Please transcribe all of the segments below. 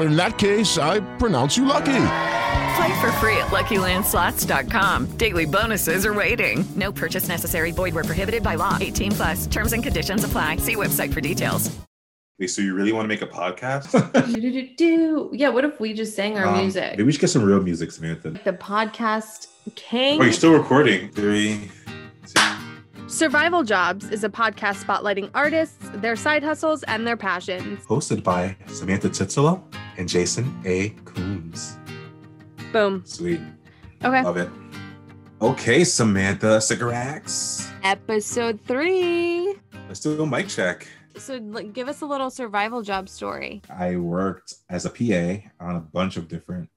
In that case, I pronounce you lucky. Play for free at LuckyLandSlots.com. Daily bonuses are waiting. No purchase necessary. Void where prohibited by law. 18 plus. Terms and conditions apply. See website for details. Wait, so you really want to make a podcast? do, do, do, do. Yeah, what if we just sang our Um, music? Maybe we should get some real music, Samantha. The podcast king. Oh, you're still recording. Three. Survival Jobs is a podcast spotlighting artists, their side hustles, and their passions. Hosted by Samantha Titzelo and Jason A. Coombs. Boom. Sweet. Okay. Love it. Okay, Samantha Cigarettes. Episode three. Let's do a mic check. So, like, give us a little survival job story. I worked as a PA on a bunch of different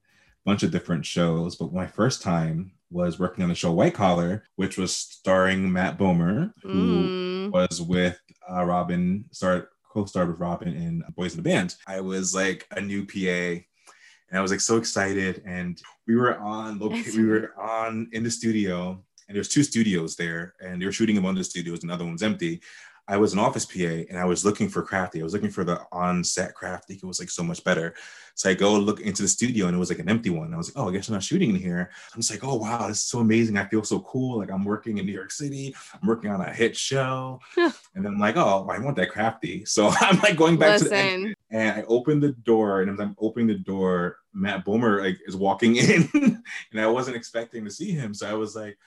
bunch of different shows, but my first time was working on the show White Collar, which was starring Matt Bomer, who Mm. was with uh, Robin, started co-starred with Robin in Boys in the Band. I was like a new PA, and I was like so excited. And we were on loca- we were on in the studio, and there's two studios there, and they were shooting in one of the studios, another one's empty. I was an office PA and I was looking for Crafty. I was looking for the on-set Crafty. It was like so much better. So I go look into the studio and it was like an empty one. I was like, oh, I guess I'm not shooting in here. I'm just like, oh wow, this is so amazing. I feel so cool. Like I'm working in New York City. I'm working on a hit show. and then I'm like, oh, I want that Crafty. So I'm like going back to the Listen. exit, and I open the door and as I'm opening the door, Matt Bomer like is walking in and I wasn't expecting to see him. So I was like,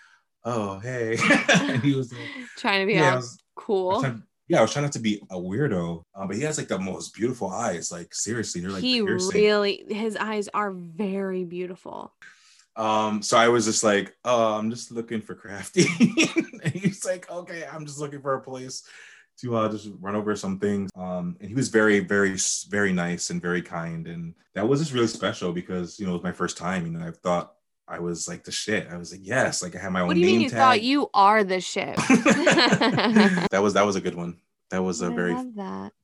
oh hey. and he was like, Trying to be Yeah, I was- cool. trying- yeah, I was trying not to be a weirdo, uh, but he has like the most beautiful eyes. Like seriously, they're like he piercing. really, his eyes are very beautiful. Um, so I was just like, oh, I'm just looking for crafty. and he's like, okay, I'm just looking for a place to uh, just run over some things. Um, and he was very, very, very nice and very kind. And that was just really special because, you know, it was my first time. You know, I thought I was like the shit. I was like, yes, like I had my own What do you name mean you tag. thought you are the shit? that was, that was a good one. That was a very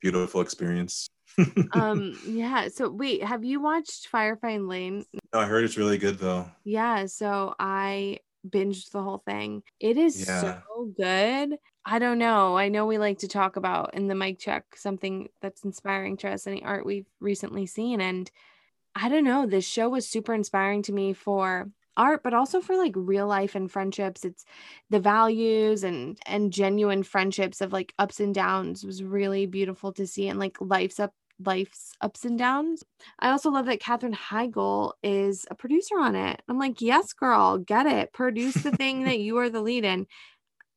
beautiful experience. Um, yeah. So wait, have you watched Firefly Lane? No, I heard it's really good though. Yeah, so I binged the whole thing. It is Yeah. so good. I don't know. I know we like to talk about in the mic check something that's inspiring to us, any art we've recently seen. And I don't know, this show was super inspiring to me for art, but also for like real life and friendships. It's the values and and genuine friendships of like ups and downs was really beautiful to see and like life's up life's ups and downs. I also love that Katherine Heigl is a producer on it. I'm like, yes, girl, get it. Produce the thing that you are the lead in.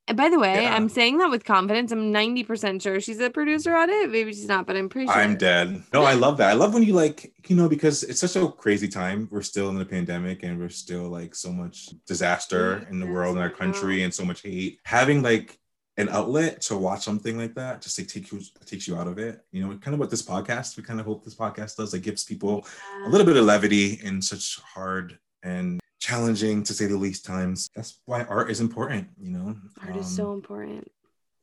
And by the way, Yeah. I'm saying that with confidence. I'm 90% sure she's a producer on it. Maybe she's not, but I'm pretty sure. I'm dead. No, I love that. I love when you like, you know, because it's such a crazy time. We're still in the pandemic and we're still like so much disaster in the world in our country and so much hate. Having like an outlet to watch something like that just like take you takes you out of it. You know, kind of what this podcast, we kind of hope this podcast does, like gives people a little bit of levity in such hard and challenging to say the least times. That's why art is important, you know. Art is Um, so important.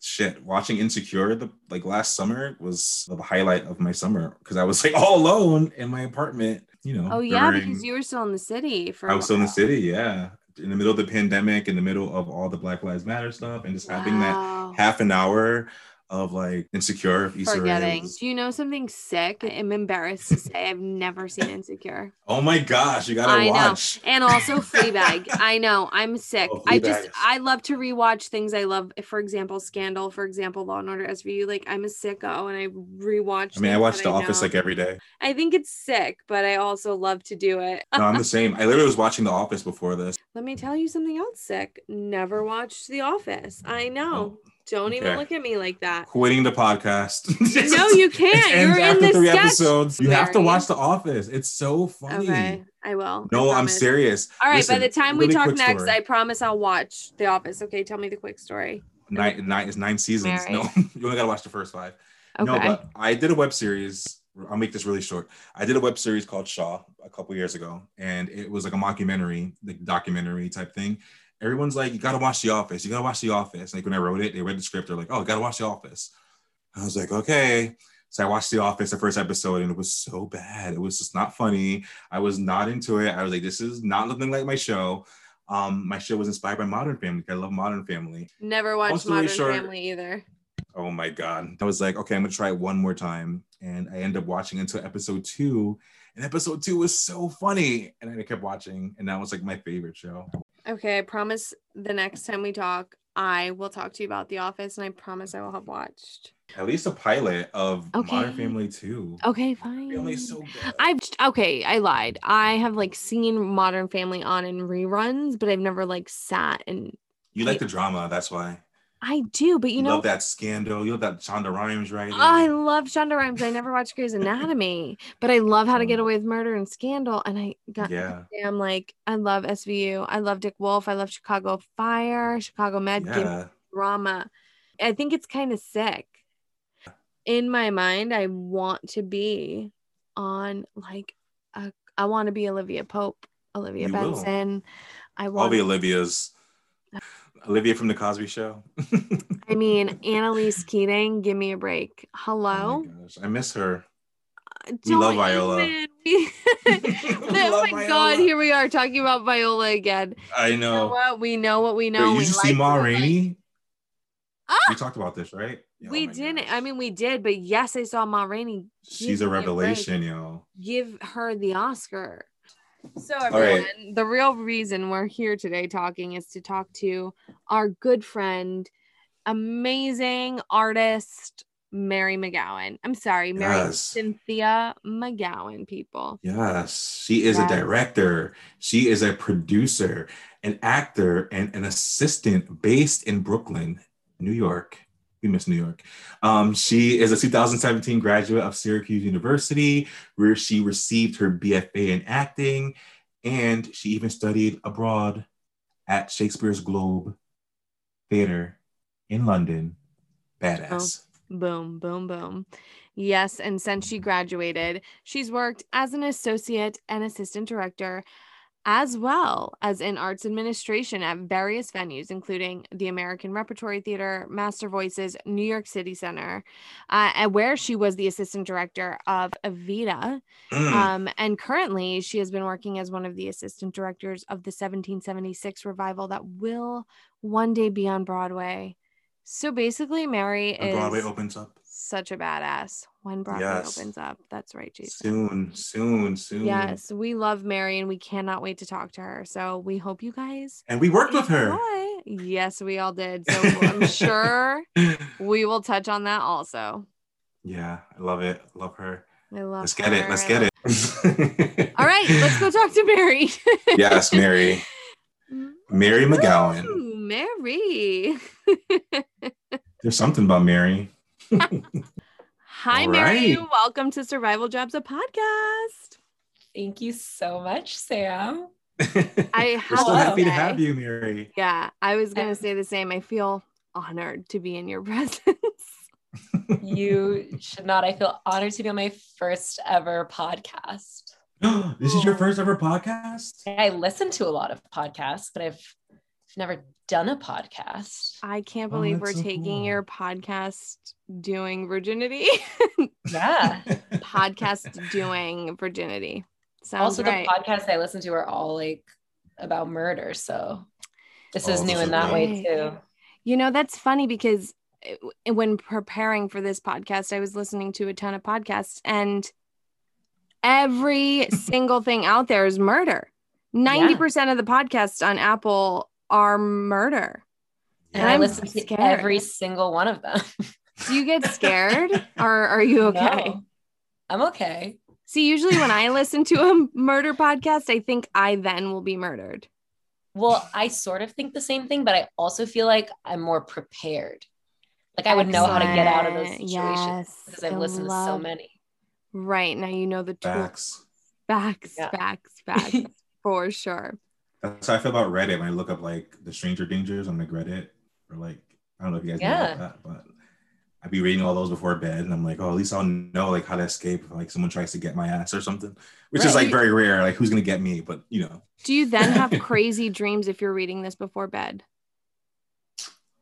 shit watching insecure the like last summer was the highlight of my summer because i was like all alone in my apartment you know Oh, yeah, during- because you were still in the city for. i was still in the city yeah in the middle of the pandemic in the middle of all the black lives matter stuff and just having that half an hour of like Insecure, Issa Forgetting. was- Do you know something sick? I'm embarrassed to say I've never seen Insecure. Oh my gosh, you gotta I watch. know. And also Fleabag. I know. I'm sick. Oh, I just I love to rewatch things I love. For example, Scandal. For example, Law and Order SVU. Like I'm a sicko and I rewatch. I mean, I watch The Office know. like every day. I think it's sick, but I also love to do it. No, I'm the same. I literally was watching The Office before this. Let me tell you something else sick. Never watched The Office. I know. Oh. Don't even okay. look at me like that. Quitting the podcast. No, you can't. You're in the three sketch. episodes. You have to watch The Office. It's so funny. Okay, I will. No, I'm serious. All right, Listen, by the time we talk next, story. I promise I'll watch The Office. Okay, tell me the quick story. nine, nine is nine seasons. Mary. No, you only gotta watch the first five. Okay. No, but I did a web series. I'll make this really short. I did a web series called Shaw a couple years ago, and it was like a mockumentary, like documentary type thing. Everyone's like, "You gotta watch The Office. You gotta watch The Office." Like when I wrote it, they read the script. They're like, "Oh, you gotta watch The Office." I was like, "Okay." So I watched The Office, the first episode, and it was so bad. It was just not funny. I was not into it. I was like, "This is not looking like my show." Um, my show was inspired by Modern Family. I love Modern Family. Never watched Modern short- Family either. Oh my god. I was like, okay, I'm gonna try it one more time. And I ended up watching until episode two. And episode two was so funny. And I kept watching, and that was like my favorite show. Okay, I promise the next time we talk, I will talk to you about The Office, and I promise I will have watched. At least a pilot of Okay. Modern Family 2. Okay, fine. Family's so good. I've okay, I lied. I have like seen Modern Family on in reruns, but I've never like sat and You like the drama, that's why. I do, but you, You, know, love that scandal. You love that Shonda Rhimes right? I love Shonda Rhimes. I never watched Grey's Anatomy, but I love How to Get mm. Away with Murder and Scandal. And I got Yeah. I'm like, I love SVU. I love Dick Wolf. I love Chicago Fire, Chicago Med. Yeah. drama. I think it's kind of sick. In my mind, I want to be on like a, I want to be Olivia Pope, Olivia You will. Benson. I All want the Olivia's. Olivia from the Cosby Show. I mean, Annalise Keating, give me a break. Hello? Gosh, I miss her. We love Viola. We- oh my god, here we are talking about Viola again. I You know know. what? We know what we Wait, know. you we see like Ma. Rainey? Ah! We talked about this, right? Oh we didn't. I mean, we did, but yes, I saw Ma Rainey. She's a revelation, yo. Give her the Oscar. So, right. everyone, the real reason we're here today talking is to talk to our good friend, amazing artist, Mary McGowan. I'm sorry, Mary Yes. Cynthia McGowan, people. Yes, she is a director. She is a producer, an actor, and an assistant based in Brooklyn, New York. We miss New York. Um, she is a 2017 graduate of Syracuse University, where she received her BFA in acting, and she even studied abroad at Shakespeare's Globe Theatre in London. Badass. Boom, boom, boom. Yes. And since she graduated, she's worked as an associate and assistant director, as well as in arts administration at various venues, including the American Repertory Theater, MasterVoices, New York City Center, uh, and where she was the assistant director of Evita. Mm. Um, and currently, she has been working as one of the assistant directors of the 1776 revival that will one day be on Broadway. So basically, Mary is Broadway opens up such a badass when Broadway Yes. opens up. That's right, Jason. soon, soon, soon. Yes, we love Mary and we cannot wait to talk to her. So we hope you guys And we worked with her. enjoy. Yes, we all did. So I'm sure we will touch on that also. Yeah, I love it. Love her. I love Let's get it. Let's get it. All right, let's go talk to Mary. yes, Mary. Mary McGowan. Ooh, Mary. There's something about Mary. Hi, All Mary. right. Welcome to Survival Jobs, a podcast. Thank you so much, Sam. I We're so have happy to have you, Mary. Yeah, I was gonna Um, say the same. I feel honored to be in your presence. You should not. I feel honored to be on my first ever podcast. this is your first ever podcast? I listen to a lot of podcasts, but I've never done a podcast. I can't Oh, believe we're so taking cool. your podcast doing virginity. Yeah. podcast doing virginity. Sounds also, right. the podcasts I listen to are all like about murder. So this Oh, is new in are that way too. You know, that's funny because uh, when preparing for this podcast, I was listening to a ton of podcasts, and every single thing out there is murder. 90% of the podcasts on Apple are murder. And, And I I'm listen to every single one of them. Do you get scared or are you okay? No, I'm okay. See, usually when I listen to a murder podcast, I think I then will be murdered. Well, I sort of think the same thing, but I also feel like I'm more prepared. Like I would know how to get out of those situations Yes, because I've I listened to so many. Right. Now you know the tools. Facts. Facts, Yeah. facts, facts, for sure. That's how I feel about Reddit when I look up like the stranger dangers on like Reddit or like I don't know if you guys know about that, but I'd be reading all those before bed, and I'm like, oh, at least I'll know like how to escape if like someone tries to get my ass or something, which is like very rare. Like who's gonna get me? But you know, Do you then have crazy dreams if you're reading this before bed?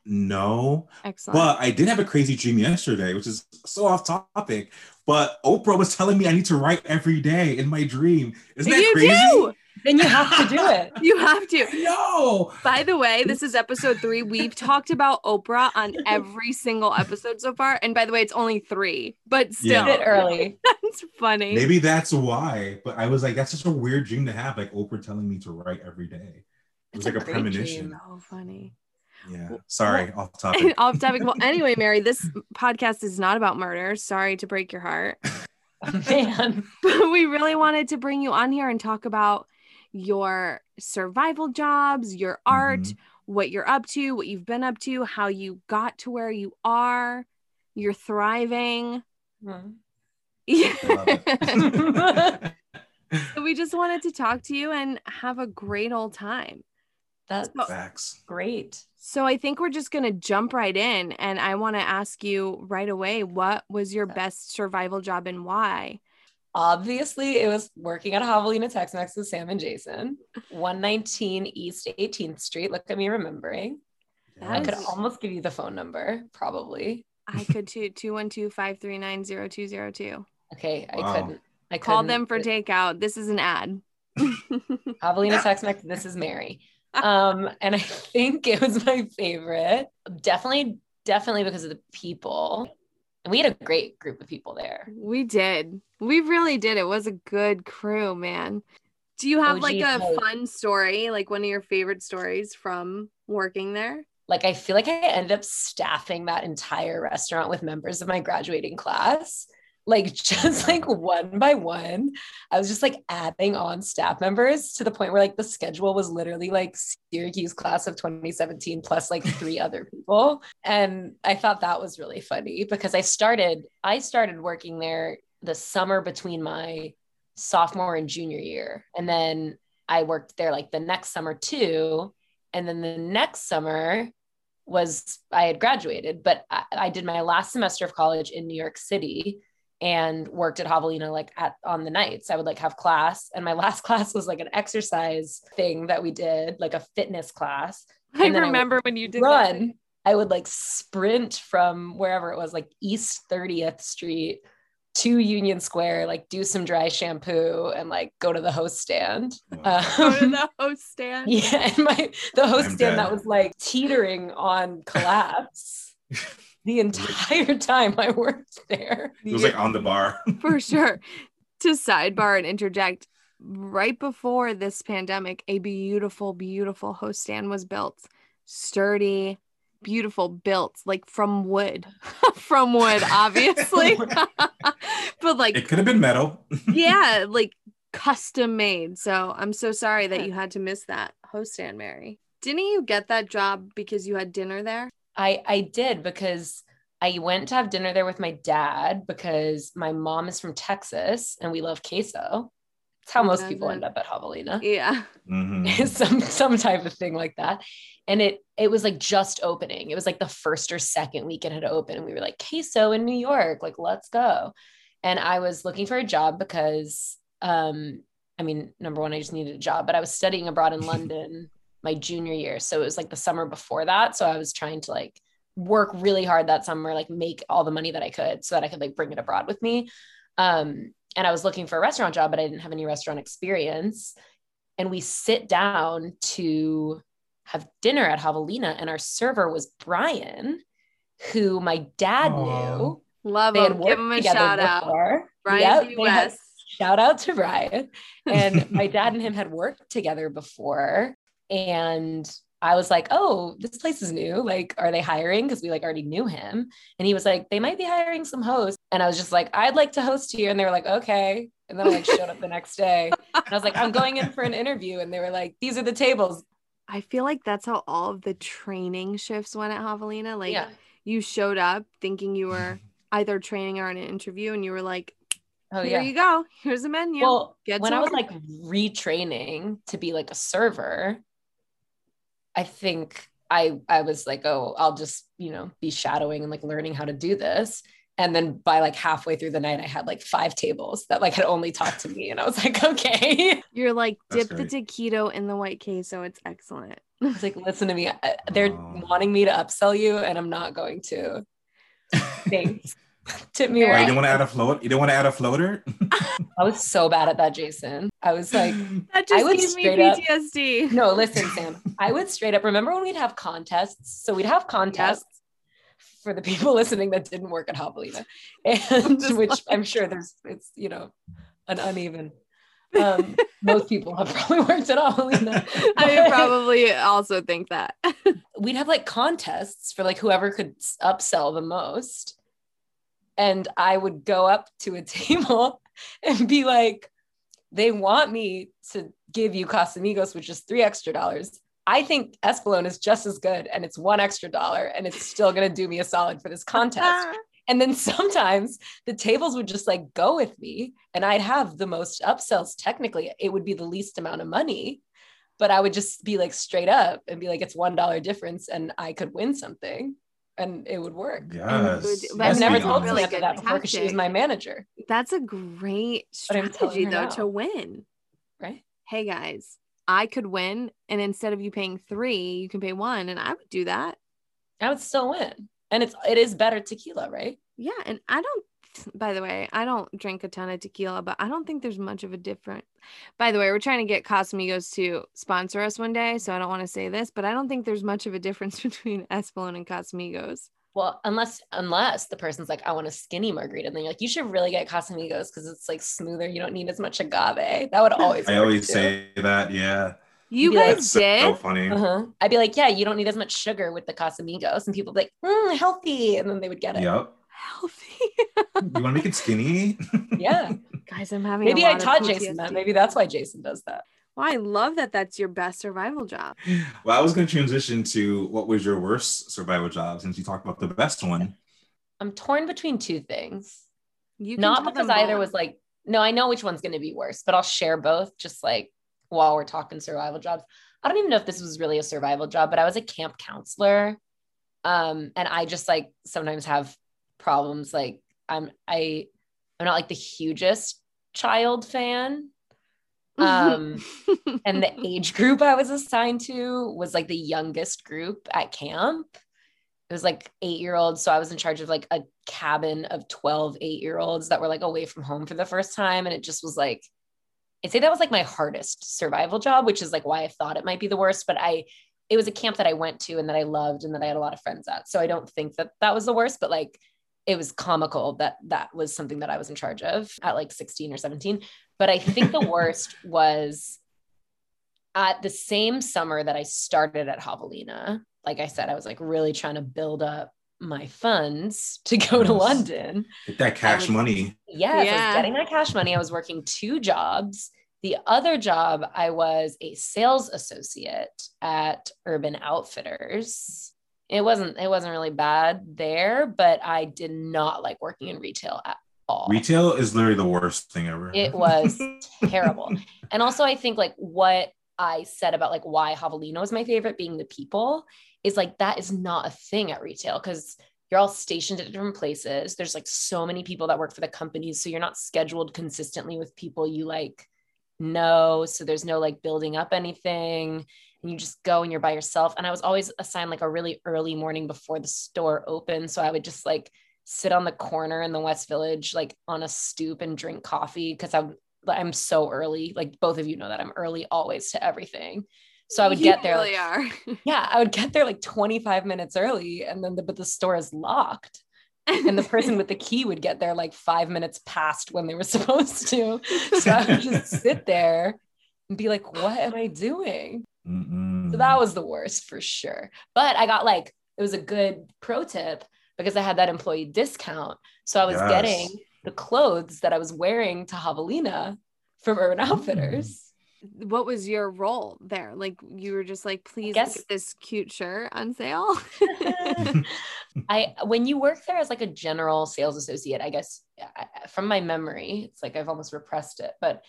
no. Excellent. But I did have a crazy dream yesterday, which is so off topic. But Oprah was telling me I need to write every day in my dream. Isn't that you crazy? do. Then you have to do it. You have to. No. By the way, this is episode three. We've talked about Oprah on every single episode so far. And by the way, it's only three, but still, Yeah. Early. that's funny. Maybe that's why. But I was like, that's just a weird dream to have, like Oprah telling me to write every day. It was It's like a, great premonition. dream. So funny. Yeah. Sorry, off topic. Off topic. Well, anyway, Mary, this podcast is not about murder. Sorry to break your heart. Man. but we really wanted to bring you on here and talk about your survival jobs, your art, Mhm. what you're up to, what you've been up to, how you got to where you are. You're thriving. Hmm. love so we just wanted to talk to you and have a great old time. That's Facts. great. So I think we're just going to jump right in and I want to ask you right away what was your best survival job and why? Obviously, it was working at a Javelina Tex Mex with Sam and Jason, 119 East 18th Street. Look at me remembering. I could almost give you the phone number, probably. I could too 212-539-0202. Okay, I couldn't. I Call couldn't- them for takeout. This is an ad. Javelina Tex Mex. This is Mary. Um, and I think it was my favorite. Definitely, definitely because of the people. We had a great group of people there. We did. We really did. It was a good crew, man. Do you have OG like a fun story, like one of your favorite stories from working there? Like I feel like I ended up staffing that entire restaurant with members of my graduating class. Like just like one by one, I was just like adding on staff members to the point where like the schedule was literally like Syracuse class of 2017 plus like three other people. And I thought that was really funny because I started I started working there the summer between my sophomore and junior year. And then I worked there like the next summer too. And then the next summer was I had graduated, but I, I did my last semester of college in New York City and worked at Javelina like at on the nights. I would like have class, and my last class was like an exercise thing that we did, like a fitness class. I And I would remember when you did that. Run. I would like sprint from wherever it was, like East 30th Street to Union Square, like do some dry shampoo and like go to the host stand. Wow. Go to Um, the host stand. yeah, and my the host I'm stand that was like teetering on collapse the entire time I worked there. It was like on the bar. for sure. To sidebar and interject, right before this pandemic, a beautiful, beautiful host stand was built. Sturdy, beautiful, built like from wood. from wood, obviously. but like, it could have been metal. yeah, like custom made. So I'm so sorry that you had to miss that host stand, Mary. Didn't you get that job because you had dinner there? I I did because I went to have dinner there with my dad because my mom is from Texas and we love queso. It's how most people end up at Javelina. Yeah. Mhm. some some type of thing like that. And it it was like just opening. It was like the first or second week it had opened, and we were like queso in New York, like let's go. And I was looking for a job because, um, I mean, number one, I just needed a job, but I was studying abroad in London my junior year, so it was like the summer before that. So I was trying to like work really hard that summer, like make all the money that I could, so that I could like bring it abroad with me. Um, and I was looking for a restaurant job, but I didn't have any restaurant experience and we sit down to have dinner at Javelina, and our server was Brian, who my dad Aw. knew. Love They him. Give him a together shout out. before. Brian Yep, B. they had- shout out to Brian. And my dad and him had worked together before. And I was like, oh, this place is new. Like, are they hiring? Because we like already knew him. And he was like, they might be hiring some hosts. And I was just like, I'd like to host here. And they were like, okay. And then I like showed up the next day. And I was like, I'm going in for an interview. And they were like, these are the tables. I feel like that's how all of the training shifts went at Javelina. Like yeah. you showed up thinking you were either training or in an interview, and you were like, Oh, "Here yeah. you go. Here's a menu." Well, Get when I was like retraining to be like a server, I think I I was like, oh, I'll just you know be shadowing and like learning how to do this. And then by like halfway through the night, I had like five tables that like had only talked to me, and I was like, okay. You're like, dip the taquito in the white queso. It's excellent. I was like, listen to me. They're Oh. wanting me to upsell you, and I'm not going to. Thanks. Tip me Why, you right. didn't want to add a float? You didn't want to add a floater? I was so bad at that, Jason. I was like, That I would gave me straight up- PTSD. No, listen, Sam. I would straight up remember when we'd have contests. So we'd have contests for the people listening that didn't work at Javelina, and which like- I'm sure there's it's you know an uneven. Um, most people have probably worked at Javelina. I but probably also think that. we'd have like contests for like whoever could upsell the most, and I would go up to a table and be like, "They want me to give you Casamigos, which is three extra dollars." I think Espolón is just as good and it's one extra dollar and it's still going to do me a solid for this contest. and then sometimes the tables would just like go with me and I'd have the most upsells. Technically, it would be the least amount of money, but I would just be like straight up and be like, it's $1 difference and I could win something and it would work. Yes. would- I've never told honest. Samantha that before because she was my manager, That's a great But I'm telling strategy though now. to win. right? Hey guys, I could win, and instead of you paying three, you can pay one, and I would do that. I would still win. And it's it is better tequila, right? Yeah, and I don't. By the way, I don't drink a ton of tequila, but I don't think there's much of a difference. By the way, we're trying to get Casamigos to sponsor us one day, so I don't want to say this, but I don't think there's much of a difference between Espolón and Casamigos. Well, unless unless the person's like, I want a skinny margarita, and then you're like, you should really get Casamigos because it's like smoother. You don't need as much agave. That would always. I always too. say that. Yeah. You Be like- guys That's so, did? funny. Uh-huh. I'd be like, yeah, you don't need as much sugar with the Casamigos, and people be like, mm, healthy, and then they would get it. Yep. Healthy. You want to make it skinny? Yeah, Guys, I'm having. a maybe I lot of taught Jason that. Maybe that's why Jason does that. Well, I love that. That's your best survival job. well, I was going to transition to what was your worst survival job since you talked about the best one. I'm torn between two things. You can Not because either was like, no, I know which one's going to be worse, but I'll share both. Just like while we're talking survival jobs, I don't even know if this was really a survival job, but I was a camp counselor, um, and I just like sometimes have problems. Like I'm I I'm not like the hugest child fan. Um, and the age group I was assigned to was like the youngest group at camp. It was like eight year olds. So I was in charge of like a cabin of 12 eight year olds that were like away from home for the first time. And it just was like, I'd say that was like my hardest survival job, which is like why I thought it might be the worst. But I, it was a camp that I went to and that I loved and that I had a lot of friends at. So I don't think that that was the worst, but like it was comical that that was something that I was in charge of at like 16 or 17. But I think the worst was at the same summer that I started at Javelina. Like I said, I was like really trying to build up my funds to go to London. Get that cash was- money. Yes, I Yeah. was getting that cash money. I was working two jobs. The other job, I was a sales associate at Urban Outfitters. It wasn't it wasn't really bad there, but I did not like working in retail at all. Retail is literally the worst thing ever. It was terrible. And also, I think like what I said about like why Javelina is my favorite, being the people, is like that is not a thing at retail because you're all stationed at different places. There's like so many people that work for the companies. So you're not scheduled consistently with people you like know. So there's no like building up anything. And you just go and you're by yourself. And I was always assigned like a really early morning before the store opened. So I would just like sit on the corner in the West Village, like on a stoop and drink coffee because I'm I'm so early. Like both of you know that I'm early always to everything. So I would You get there. really like, are. yeah, I would get there like 25 minutes early, and then the, but the store is locked. and the person with the key would get there like five minutes past when they were supposed to. So I would just sit there and be like, what am I doing? Mm-mm. So that was the worst for sure. But I got like, it was a good pro tip because I had that employee discount. So I was Yes. getting the clothes that I was wearing to Javelina from Urban mm. Outfitters. What was your role there? Like you were just like, please guess- look this cute shirt on sale. I when you work there as like a general sales associate, I guess I- I- from my memory, it's like I've almost repressed it, but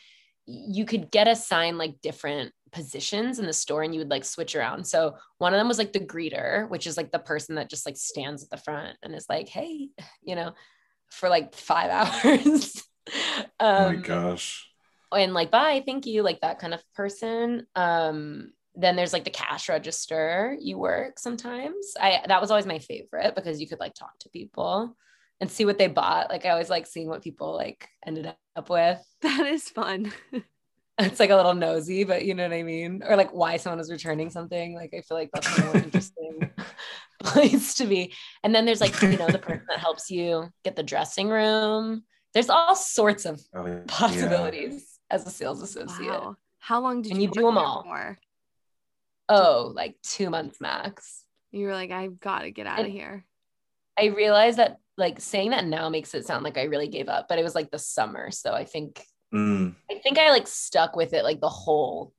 you could get assigned like different positions in the store and you would like switch around. So one of them was like the greeter, which is like the person that just like stands at the front and is like, hey, you know, for like five hours. oh my um, gosh. and like bye thank you like that kind of person um then there's like the cash register you work sometimes i that was always my favorite because you could like talk to people and see what they bought like i always like seeing what people like ended up with that is fun. it's like a little nosy but you know what i mean or like why someone is returning something like i feel like that's a more interesting place to be and then there's like you know the person that helps you get the dressing room there's all sorts of Oh, yeah. possibilities as a sales associate Wow. How long did And you, you do them all. for? oh like two months max You were like, I've got to get out of here. i realized that like saying that now makes it sound like i really gave up but it was like the summer so i think Mm. i think i like stuck with it like the whole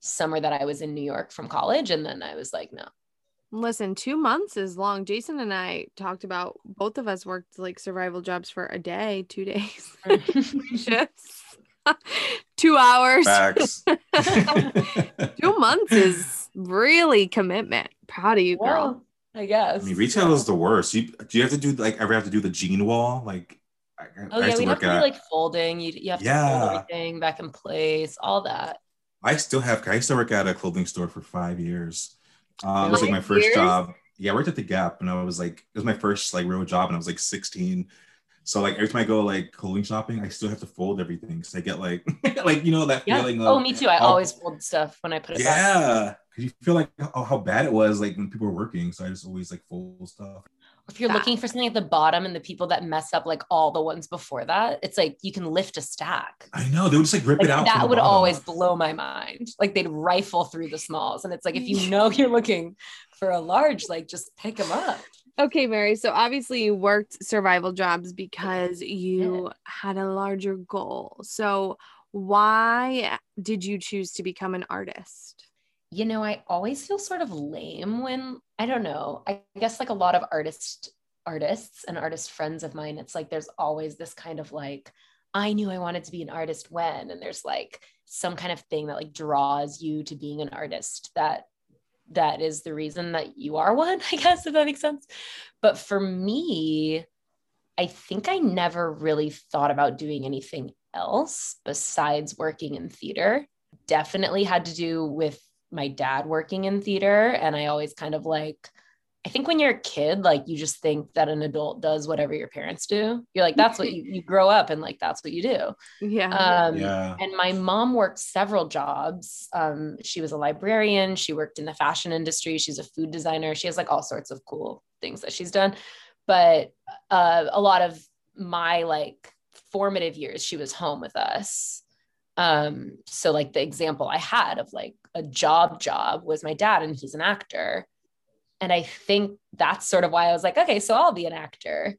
summer that i was in new york from college and then i was like no Listen, two months is long. Jason and I talked about both of us worked like survival jobs for a day, two days, shifts, two hours. Two months is really commitment. Proud of you, girl. well i guess I mean, retail is the worst. You, do you have to do like ever have to do the gene wall? Like, I, I oh used yeah to we have to at. like folding you, you have to Yeah. fold everything back in place all that I still have. I used to work at a clothing store for five years. Um, it was like my first years? job. Yeah, I worked at the Gap, and I was like, it was my first like real job, and I was like 16. So like every time I go like clothing shopping, I still have to fold everything. So I get like, like you know that yeah feeling of oh me too i always fold stuff when i put it yeah, because you feel like how, how bad it was like when people were working. So I just always like fold stuff. If you're looking for something at the bottom and the people that mess up like all the ones before that, it's like you can lift a stack. I know they would just like rip Like, it out. that would bottom. always blow my mind. Like they'd rifle through the smalls. And it's like, if you know you're looking for a large, like just pick them up. Okay, Mary. So obviously you worked survival jobs because you had a larger goal. So why did you choose to become an artist? You know, I always feel sort of lame when I don't know. I guess like a lot of artist artists and artist friends of mine, it's like there's always this kind of like, I knew I wanted to be an artist when, and there's like some kind of thing that like draws you to being an artist that that is the reason that you are one, I guess, if that makes sense. But for me, I think I never really thought about doing anything else besides working in theater. Definitely had to do with my dad working in theater. And I always kind of like, I think when you're a kid, like you just think that an adult does whatever your parents do. You're like, that's what you, you grow up and like, that's what you do. Yeah. Um, Yeah. And my mom worked several jobs. Um, she was a librarian. She worked in the fashion industry. She's a food designer. She has like all sorts of cool things that she's done. But uh, a lot of my like formative years, she was home with us. Um, so like the example I had of like a job job was my dad, and he's an actor. And I think that's sort of why I was like, okay, so I'll be an actor.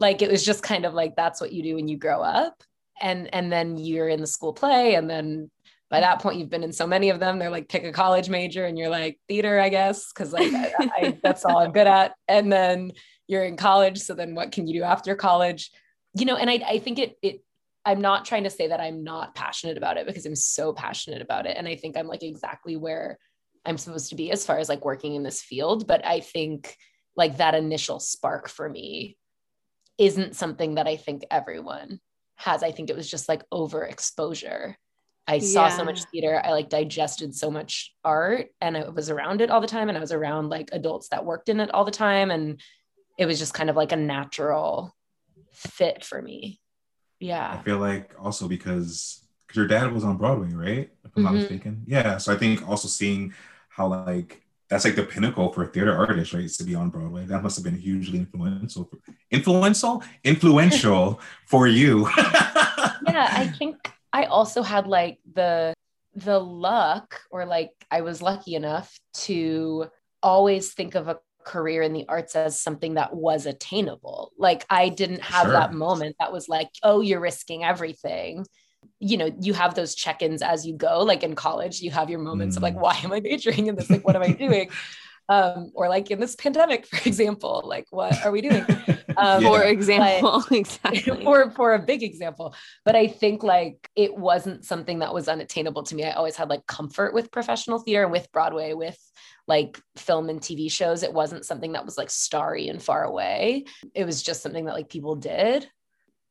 Like it was just kind of like that's what you do when you grow up. And and then you're in the school play. And then by that point you've been in so many of them. They're like pick a college major and you're like theater i guess because like I, I, that's all i'm good at. And then you're in college. So then what can you do after college? You know and i, I think it it i'm not trying to say that i'm not passionate about it because i'm so passionate about it. And i think i'm like exactly where i'm supposed to be as far as like working in this field. But i think like that initial spark for me isn't something that i think everyone has. I think it was just like overexposure. I saw so much theater. I like digested so much art and i was around it all the time and i was around like adults that worked in it all the time. And it was just kind of like a natural fit for me I feel like also because because your dad was on Broadway, right? if I'm not Mhm. mistaken. Yeah. So I think also seeing how like that's like the pinnacle for a theater artist, right? Is to be on Broadway. That must have been hugely influential, influential, influential for you. yeah i think i also had like the the luck or like i was lucky enough to always think of a career in the arts as something that was attainable. Like i didn't have Sure. that moment that was like oh you're risking everything. You know you have those check-ins as you go. Like in college you have your moments of like Mm. why am i majoring in this? Like what am i doing um or like in this pandemic for example like what are we doing? Um, For but- example, exactly. for for a big example but i think like it wasn't something that was unattainable to me. I always had like comfort with professional theater and with broadway with like film and tv shows. It wasn't something that was like starry and far away. It was just something that like people did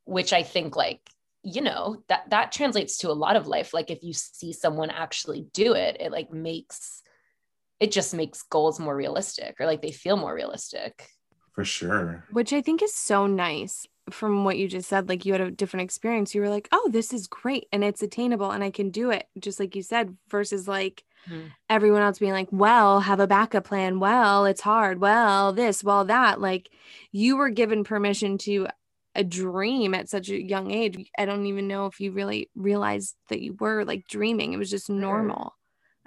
which i think like you know that that translates to a lot of life. Like if you see someone actually do it it like makes it just makes goals more realistic or like they feel more realistic for sure. which I think is so nice from what you just said. Like you had a different experience. You were like, oh, this is great and it's attainable and I can do it, just like you said, versus like Mhm. everyone else being like, well, have a backup plan. Well, it's hard. Well, this, well, that. Like you were given permission to a dream at such a young age. I don't even know if you really realized that you were like dreaming. It was just normal.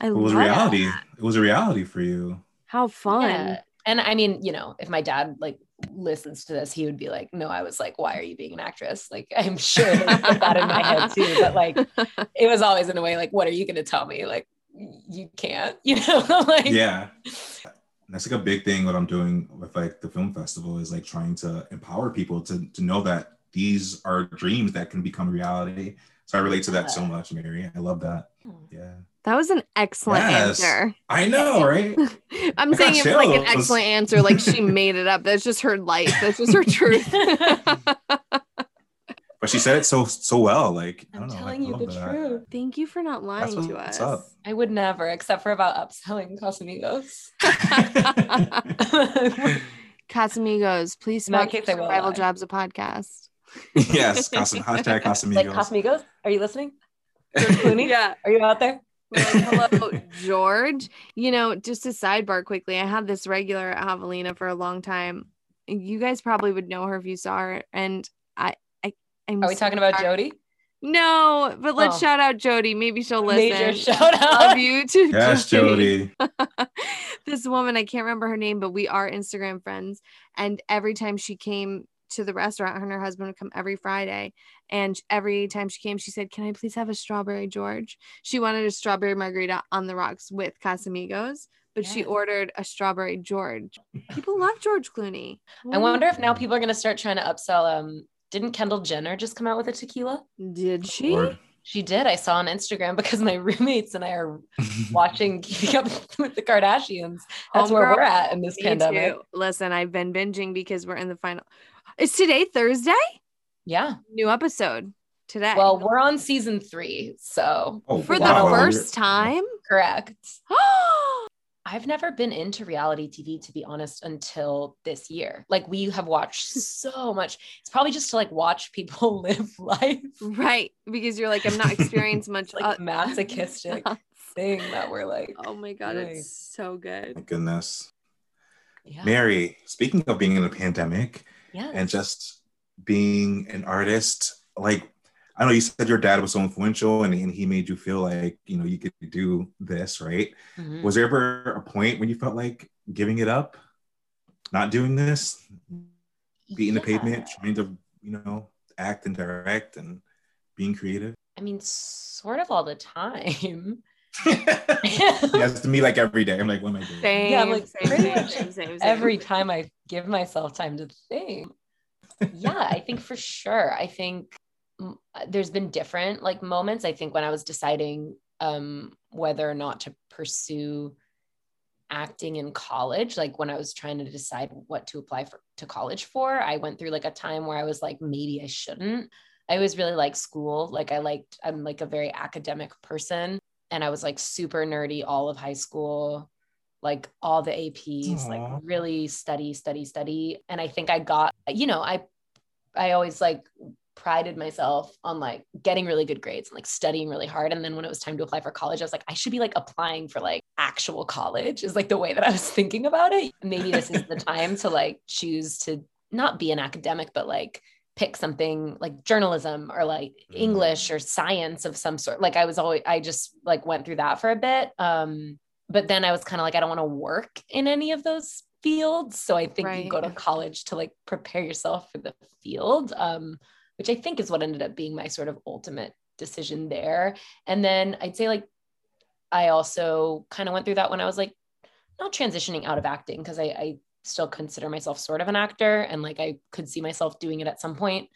I It was love reality. that. It was a reality for you. How fun. Yeah. And I mean, you know, if my dad like listens to this, he would be like, no, I was like, why are you being an actress? Like, I'm sure they put that in my head too. But like, it was always in a way like, what are you going to tell me? Like, you can't, you know, like, yeah that's like a big thing what i'm doing with like the film festival is like trying to empower people to to know that these are dreams that can become reality so i relate to that so much mary i love that hmm. yeah That was an excellent Yes. answer. i know right I'm I saying got it's like an excellent answer. Like she made it up. That's just her life. That's just her truth. but she said it so so well like i don't know telling I you the that. truth. Thank you for not lying That's to what's us. up. I would never, except for about upselling Casamigos. Casamigos, please In that sponsor I will Survival lie. Jobs a podcast. yes Casam, hashtag Casamigos. Like Casamigos, are you listening? George Clooney? Yeah. Are you out there? We're Hello, George. You know, just a sidebar quickly. I had this regular at Javelina for a long time. You guys probably would know her if you saw her. And I, I, I'm Are we so talking about sorry. Jody? No, but let's Oh. shout out Jody. Maybe she'll listen. Major shout out. Love you too. yes jody this woman, I can't remember her name, but we are Instagram friends. And every time she came to the restaurant, her and her husband would come every Friday. And every time she came, she said, Can I please have a strawberry George? She wanted a strawberry margarita on the rocks with Casamigos, but she ordered a strawberry George. People love George Clooney. I wonder if now people are going to start trying to upsell. Um, didn't Kendall Jenner just come out with a tequila? Did she? Lord. She did. I saw on Instagram because my roommates and I are watching Keeping Up with the Kardashians. That's where we're at in this pandemic. too. Listen, I've been binging because we're in the final. Is today Thursday? Yeah. New episode today. Well, we're on season three, so oh, for wow. the first time. correct. I've never been into reality TV, to be honest, until this year. Like we have watched so much. It's probably just to like watch people live life. right. Because you're like, I'm not experiencing much. Like uh, masochistic thing that we're like. oh my God. doing. It's so good. My goodness Yeah. mary speaking of being in a pandemic Yeah. and just being an artist like i know you said your dad was so influential and, and he made you feel like you know you could do this right Mhm. was there ever a point when you felt like giving it up not doing this beating the Yeah. pavement trying to you know act and direct and being creative I mean, sort of all the time. yes to me like every day i'm like what am i doing Same. Yeah, I'm like, same, pretty same, much same, same, same. Every time I give myself time to think. Yeah, I think for sure. I think there's been different like moments. I think when I was deciding um, whether or not to pursue acting in college, like when I was trying to decide what to apply for to college for, I went through like a time where I was like, maybe I shouldn't. I always really like school. Like I liked, I'm like a very academic person. And I was like super nerdy all of high school, like all the APs, Aw. like really study, study, study. And I think I got, you know, I I always like prided myself on like getting really good grades and like studying really hard. And then when it was time to apply for college, I was like, I should be like applying for like actual college, is like the way that I was thinking about it. Maybe this is the time to like choose to not be an academic, but like pick something like journalism or like English or science of some sort. Like I was always, I just like went through that for a bit. Um, but then I was kind of like, I don't want to work in any of those fields. So I think Right. you go to college to like prepare yourself for the field, um, which I think is what ended up being my sort of ultimate decision there. And then I'd say like I also kind of went through that when I was like not transitioning out of acting because I, I still consider myself sort of an actor and like I could see myself doing it at some point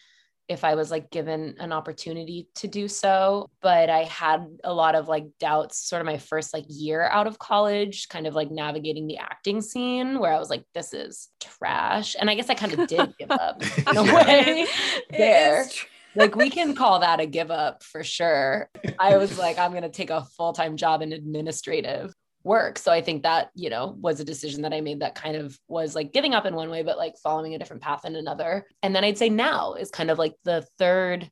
if I was like given an opportunity to do so. But I had a lot of like doubts, sort of my first like year out of college, kind of like navigating the acting scene where I was like, this is trash. And I guess I kind of did give up in a Yeah. way there. Like we can call that a give up for sure. I was like, I'm gonna take a full-time job in administrative work. So I think that, you know, was a decision that I made that kind of was like giving up in one way, but like following a different path in another. And then I'd say now is kind of like the third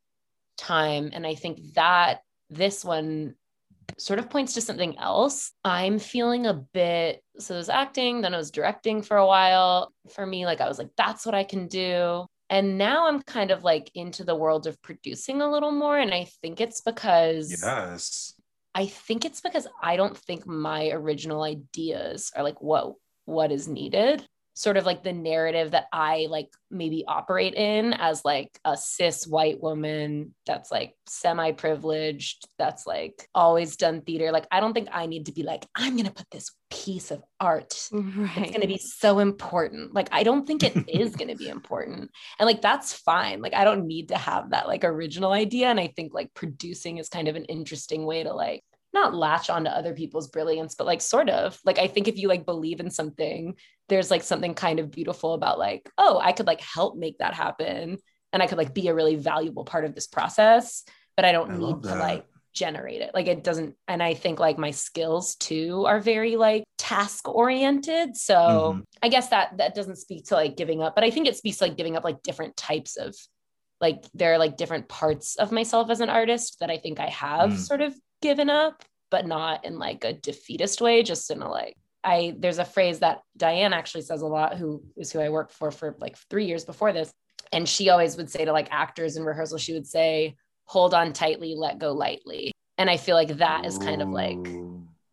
time. And I think that this one sort of points to something else. I'm feeling a bit, so it was acting, then I was directing for a while. For me, like I was like, that's what I can do. And now I'm kind of like into the world of producing a little more. And I think it's because Yes. I think it's because I don't think my original ideas are like what what is needed. Sort of like the narrative that I like maybe operate in as like a cis white woman that's like semi privileged, that's like always done theater. Like, I don't think I need to be like, I'm going to put this piece of art Right. it's going to be so important. Like, I don't think it is going to be important. And like, that's fine. Like, I don't need to have that like original idea. And I think like producing is kind of an interesting way to like not latch onto other people's brilliance, but like sort of like, I think if you like believe in something, there's like something kind of beautiful about like, oh, I could like help make that happen. And I could like be a really valuable part of this process, but I don't I need to like generate it. Like it doesn't, and I think like my skills too are very like task oriented. So Mhm. I guess that that doesn't speak to like giving up, but I think it speaks to like giving up like different types of like there are like different parts of myself as an artist that I think I have Mm. sort of given up, but not in like a defeatist way, just in a like I there's a phrase that Diane actually says a lot, who is who I worked for for like three years before this. And she always would say to like actors in rehearsal, she would say, hold on tightly, let go lightly. And I feel like that is kind of like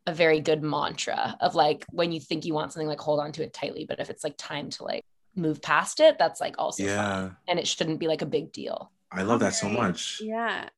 a very good mantra of like when you think you want something, like hold on to it tightly. But if it's like time to like move past it, that's like also fine. Yeah. And it shouldn't be like a big deal. I love that so much. Yeah.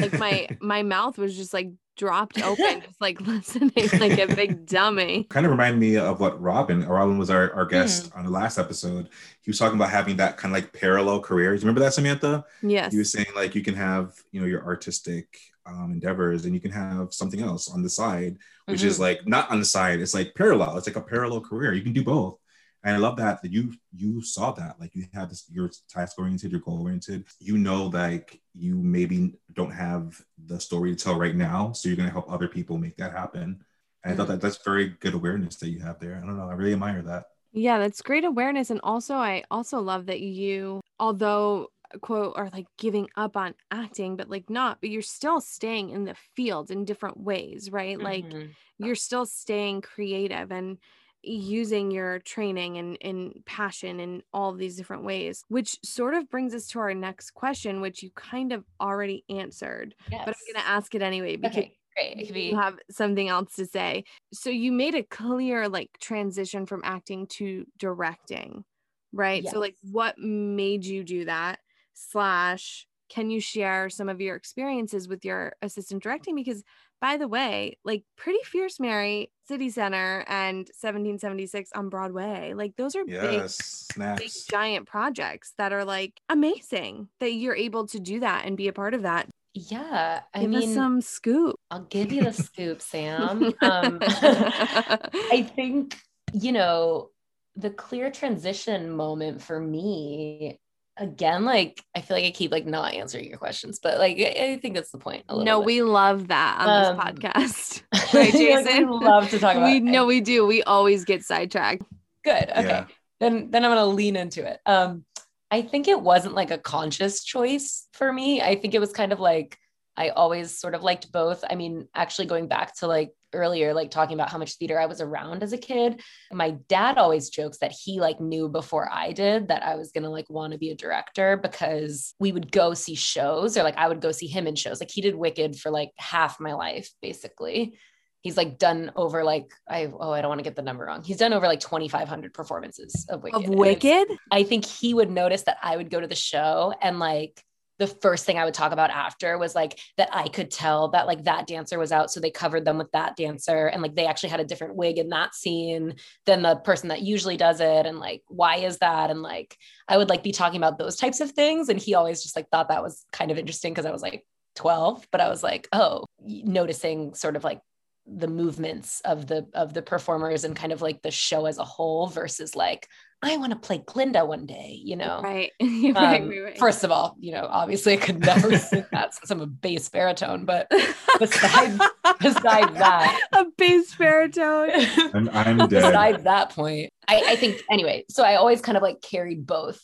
Like my my mouth was just like dropped open, just like listening like a big dummy. kind of remind me of what Robin, Robin was our, our guest Mm-hmm. on the last episode. He was talking about having that kind of like parallel careers. Remember that, Samantha? Yes. He was saying like you can have, you know, your artistic um, endeavors and you can have something else on the side, which is Mhm. like not on the side. It's like parallel. It's like a parallel career. You can do both. And I love that that you you saw that like you have this you're task oriented, you're goal oriented. You know like you maybe don't have the story to tell right now, so you're gonna help other people make that happen. And I thought that that's very good awareness that you have there. I don't know. I really admire that. Yeah, that's great awareness. And also, I also love that you, although quote, are like giving up on acting, but like not, but you're still staying in the field in different ways, right? Like Mhm. you're still staying creative and using your training and, and passion in all these different ways, which sort of brings us to our next question, which you kind of already answered, yes. but I'm going to ask it anyway because okay, great. Be you have something else to say. So you made a clear like transition from acting to directing, right? So like what made you do that? Slash, can you share some of your experiences with your assistant directing? Because by the way, like Pretty Fierce Mary, City Center, and 1776 on Broadway, like those are big Yes. big Snaps. giant projects that are like amazing that you're able to do that and be a part of that. yeah. I Give us mean, some scoop. I'll give you the scoop, Sam. Um, I think, you know, the clear transition moment for me, again, like, I feel like I keep like not answering your questions, but like, I, I think that's the point. A little No, bit. we love that on Um, this podcast. Right, You're like, Jason? we love to talk about we it. no, we do. We always get sidetracked. Good. Okay. Yeah. Then then I'm gonna lean into it. Um, I think it wasn't like a conscious choice for me. I think it was kind of like I always sort of liked both. I mean, actually going back to like earlier, like talking about how much theater I was around as a kid, my dad always jokes that he like knew before I did that I was going to like want to be a director because we would go see shows or like I would go see him in shows. Like he did Wicked for like half my life, basically. He's like done over like I oh I don't want to get the number wrong. He's done over like 2,500 performances of Wicked. Of Wicked? I think he would notice that I would go to the show and like the first thing I would talk about after was like that I could tell that like that dancer was out. So they covered them with that dancer and like they actually had a different wig in that scene than the person that usually does it. And like, why is that? And like, I would like be talking about those types of things. And he always just like thought that was kind of interesting because I was like 12, but I was like, oh, noticing sort of like the movements of the of the performers and kind of like the show as a whole versus like I want to play Glinda one day, you know. Right. Um, right, right, right. First of all, you know, obviously I could never sing that since I'm a bass baritone, but besides besides that, a bass baritone. I'm, I'm dead. besides that point, I, I think anyway, so I always kind of like carried both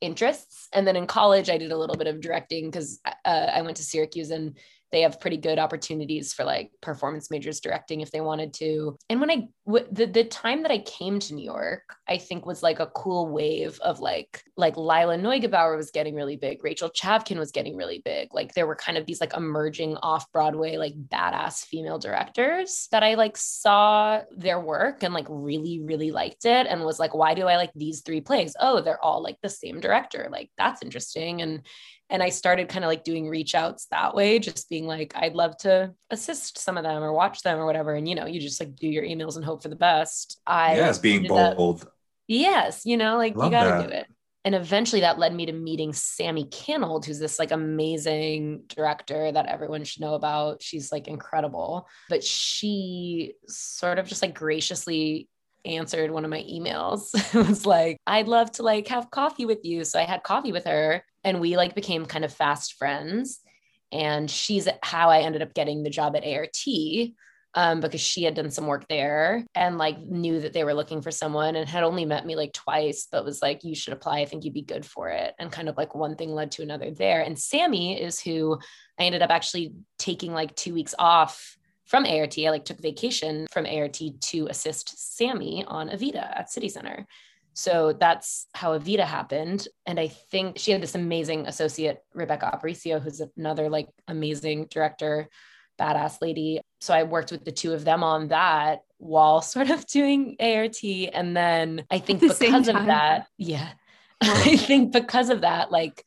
interests. And then in college, I did a little bit of directing because uh, I went to Syracuse and they have pretty good opportunities for like performance majors directing if they wanted to. And when I w- the the time that I came to New York, I think was like a cool wave of like like Lila Neugebauer was getting really big, Rachel Chavkin was getting really big. Like there were kind of these like emerging off Broadway like badass female directors that I like saw their work and like really really liked it and was like why do I like these three plays? Oh, they're all like the same director. Like that's interesting and and I started kind of like doing reach outs that way, just being like, I'd love to assist some of them or watch them or whatever. And, you know, you just like do your emails and hope for the best. I, yes, being ended up- bold. yes, you know, like you got to that. do it. And eventually that led me to meeting Sammi Cannold, who's this like amazing director that everyone should know about. She's like incredible. But she sort of just like graciously answered one of my emails. it was like, I'd love to like have coffee with you. So I had coffee with her and we like became kind of fast friends. And she's how I ended up getting the job at ART um, because she had done some work there and like knew that they were looking for someone and had only met me like twice, but was like, you should apply. I think you'd be good for it. And kind of like one thing led to another there. And Sammi is who I ended up actually taking like two weeks off from ART. I like took vacation from ART to assist Sammi on Evita at City Center. So that's how Evita happened. And I think she had this amazing associate, Rebecca Aparicio, who's another like amazing director, badass lady. So I worked with the two of them on that while sort of doing ART. And then I think the because of that, yeah, I think because of that, like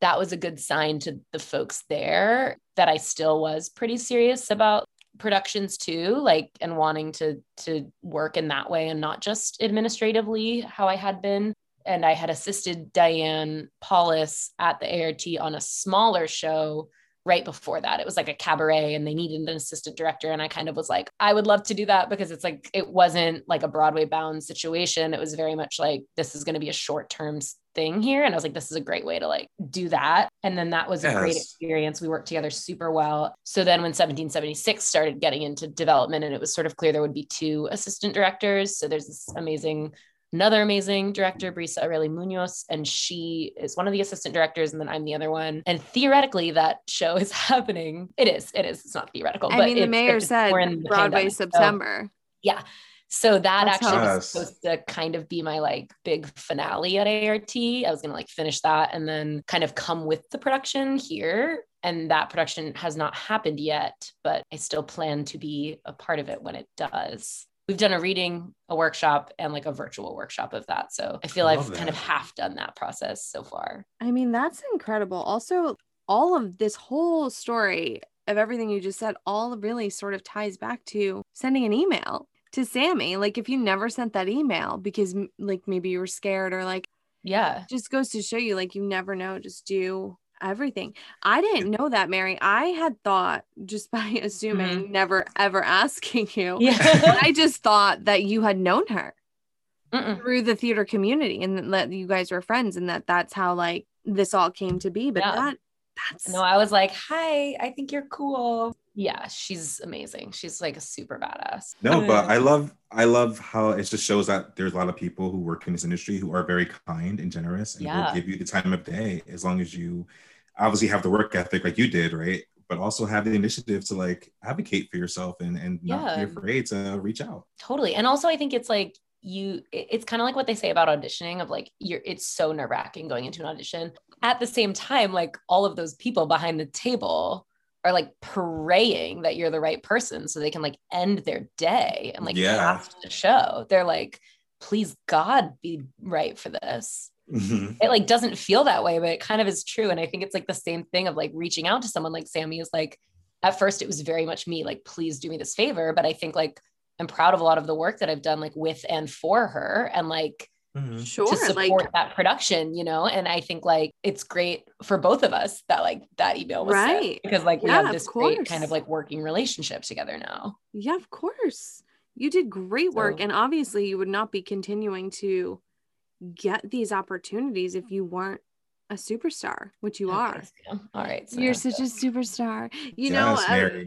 that was a good sign to the folks there that I still was pretty serious about productions too like and wanting to to work in that way and not just administratively how I had been. And I had assisted Diane Paulus at the ART on a smaller show right before that. It was like a cabaret and they needed an assistant director. And I kind of was like, I would love to do that because it's like, it wasn't like a Broadway bound situation. It was very much like, this is going to be a short term thing here. And I was like, this is a great way to like do that. And then that was a great experience. We worked together super well. So then when 1776 started getting into development and it was sort of clear there would be two assistant directors. So there's this amazing another amazing director, Brisa Areli Munoz, and she is one of the assistant directors, and then I'm the other one. And theoretically, that show is happening. It is. It is. It's not theoretical. I but mean, the mayor it's- said we're in the Broadway pandemic, so- September. yeah. So that That's actually how- was supposed to kind of be my like big finale at ART. I was gonna like finish that and then kind of come with the production here. And that production has not happened yet, but I still plan to be a part of it when it does. We've done a reading, a workshop, and like a virtual workshop of that. So I feel I I've love kind of half done that process so far. I mean, that's incredible. Also, all of this whole story of everything you just said, all really sort of ties back to sending an email to Sammi. Like, if you never sent that email because, like, maybe you were scared or like, Yeah. just goes to show you, like, you never know. Just do everything. I didn't know that, Mary. I had thought just by assuming, mm-hmm. never ever asking you, Yeah. I just thought that you had known her Mm-mm. through the theater community and that you guys were friends and that that's how like this all came to be. But Yeah. that that's No, I was like, hi, I think you're cool. yeah, she's amazing. She's like a super badass. No, oh, but I love I love how it just shows that there's a lot of people who work in this industry who are very kind and generous and Yeah. will give you the time of day as long as you obviously have the work ethic like you did, right? But also have the initiative to like advocate for yourself and and not Yeah. be afraid to reach out. Totally. And also I think it's like you it's kind of like what they say about auditioning of like you're it's so nerve-wracking going into an audition. At the same time, like all of those people behind the table are like praying that you're the right person so they can like end their day and like Yeah. cast the show. They're like, please God be right for this. Mm-hmm. it like doesn't feel that way, but it kind of is true. And I think it's like the same thing of like reaching out to someone like Sammi is like, at first it was very much me, like, please do me this favor. But I think like I'm proud of a lot of the work that I've done like with and for her and like mm-hmm. Sure. to Like support that production, you know? And I think like it's great for both of us that like that email was sent, Right. because like we Yeah, have this great kind of like working relationship together now. Yeah, of course. You did great work. So- And obviously, you would not be continuing to get these opportunities if you weren't a superstar, which you are. All right. so You're now- such a superstar. You Yes, know,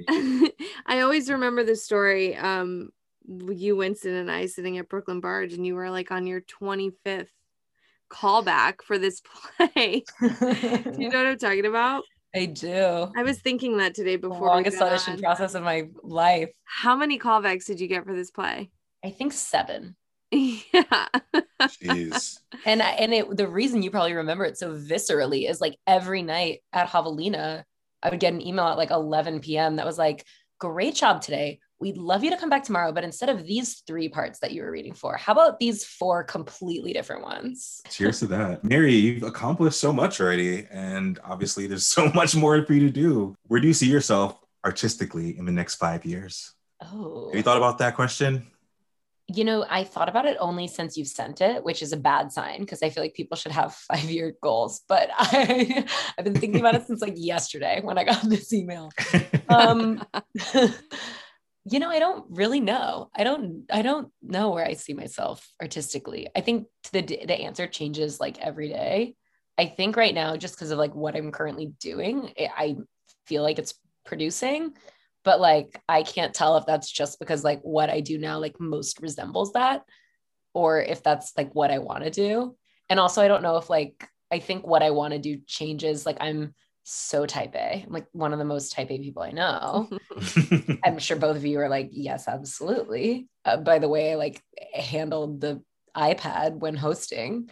I, I always remember the story. Um, you, Winston, and I sitting at Brooklyn Barge, and you were like on your 25th callback for this play. Do you know what I'm talking about? I do. I was thinking that today before. we longest audition on. process of my life. How many callbacks did you get for this play? I think seven. yeah. Jeez. And I- and it the reason you probably remember it so viscerally is like every night at Javelina, I would get an email at like 11 p.m. that was like, "Great job today. We'd love you to come back tomorrow, but instead of these three parts that you were reading for, how about these four completely different ones?" Cheers to that. Mary, you've accomplished so much already. And obviously, there's so much more for you to do. Where do you see yourself artistically in the next five years? Oh, Have you thought about that question? You know, I thought about it only since you've sent it, which is a bad sign because I feel like people should have five year goals. But I, I've been thinking about it since like yesterday when I got this email. Um, you know, I don't really know. I don't. I don't know where I see myself artistically. I think the the answer changes like every day. I think right now, just because of like what I'm currently doing, I I feel like it's producing but like I can't tell if that's just because like what I do now like most resembles that or if that's like what I want to do. And also I don't know if like I think what I want to do changes like I'm so type A. I'm like one of the most type A people I know. I'm sure both of you are like yes, absolutely. Uh, by the way, I like handled the iPad when hosting.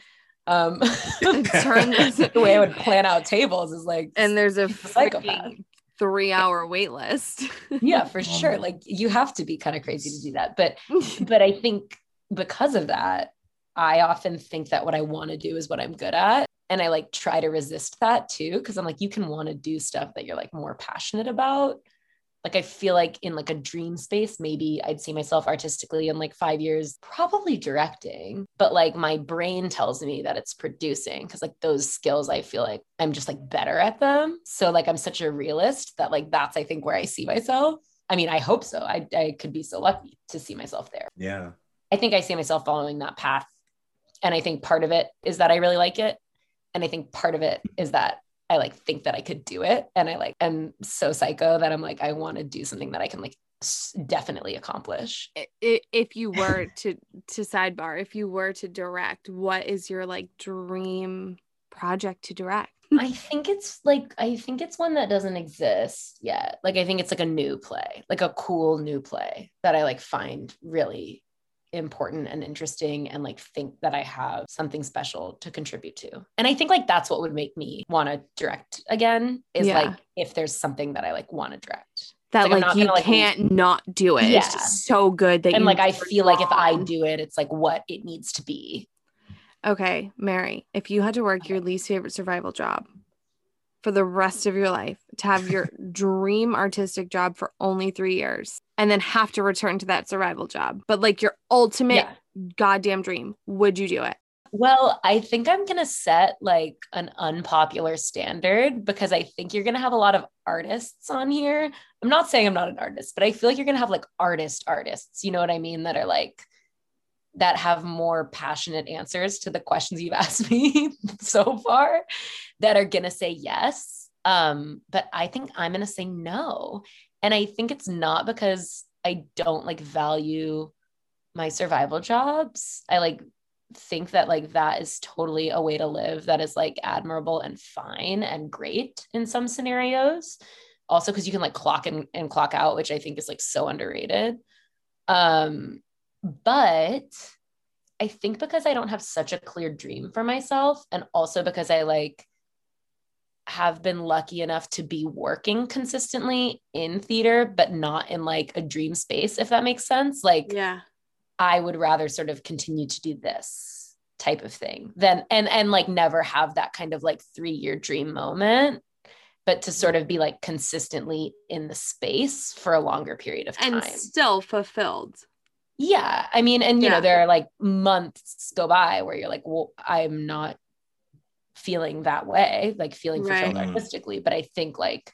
Um Turn the way I would plan out tables is like and there's a psychopath freaking three hour wait list. yeah for sure. Like you have to be kind of crazy to do that. But but i think because of that i often think that what i want to do is what i'm good at. And i like try to resist that too because i'm like you can want to do stuff that you're like more passionate about like i feel like in like a dream space maybe i'd see myself artistically in like five years probably directing but like my brain tells me that it's producing because like those skills i feel like i'm just like better at them so like i'm such a realist that like that's i think where i see myself i mean i hope so i, I could be so lucky to see myself there yeah. I think I see myself following that path. And I think part of it is that I really like it. And I think part of it is that I like think that I could do it. And I like am so psycho that I'm like, I want to do something that I can like definitely accomplish. If you were to to sidebar, if you were to direct, what is your like dream project to direct? I think it's like I think it's one that doesn't exist yet. Like I think it's like a new play, like a cool new play that I like find really important and interesting and like think that I have something special to contribute to. And I think like that's what would make me want to direct again is Yeah. like if there's something that I like want to direct. That I'm like, you gonna, like, can't not do it. It's Yeah. just so good that and like I feel like if I do it, it's like what it needs to be. Okay, Mary, if you had to work your least favorite survival job for the rest of your life, to have your dream artistic job for only three years, and then have to return to that survival job, but like your ultimate Yeah. goddamn dream, would you do it? Well, I think I'm going to set like an unpopular standard because I think you're going to have a lot of artists on here. I'm not saying I'm not an artist, but I feel like you're going to have like artist artists, you know what I mean? That are like, that have more passionate answers to the questions you've asked me so far that are going to say yes. Um, but I think I'm going to say no. And I think it's not because I don't like value my survival jobs. I like think that like that is totally a way to live that is like admirable and fine and great in some scenarios. Also, because you can like clock in and clock out, which I think is like so underrated. Um, but I think because I don't have such a clear dream for myself, and also because I like have been lucky enough to be working consistently in theater, but not in like a dream space, if that makes sense. Like, yeah, I would rather sort of continue to do this type of thing than and and like never have that kind of like three year dream moment but to sort of be like consistently in the space for a longer period of time and still fulfilled yeah i mean and you Yeah. know there are like months go by where you're like well i'm not feeling that way like feeling fulfilled Right. artistically but i think like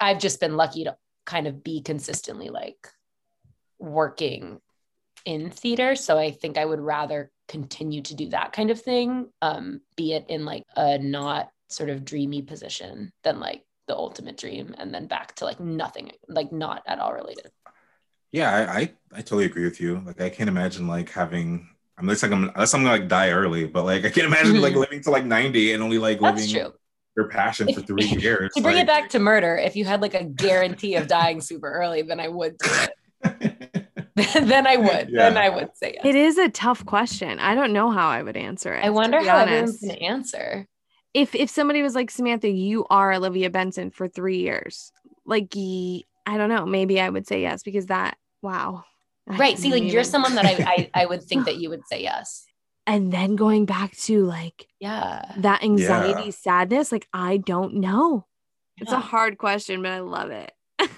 i've just been lucky to kind of be consistently like working in theater so i think i would rather continue to do that kind of thing um be it in like a not sort of dreamy position than like the ultimate dream and then back to like nothing like not at all related Yeah, I, I I totally agree with you. Like I can't imagine like having I mean, it's like I'm unless I'm gonna like die early, but like I can't imagine like mm-hmm. living to like 90 and only like That's living true. your passion for three years. to bring like, it back to murder, if you had like a guarantee of dying super early, then I would do it. then I would. Then I would say yes. It is a tough question. I don't know how I would answer it. I wonder to be how everyone's honest. gonna answer. If if somebody was like Samantha, you are Olivia Benson for three years, like I don't know, maybe I would say yes because that wow. I Right. See, like you're someone that I, I I would think that you would say yes. and then going back to like Yeah. that anxiety, Yeah. sadness, like I don't know. It's a hard question, but I love it.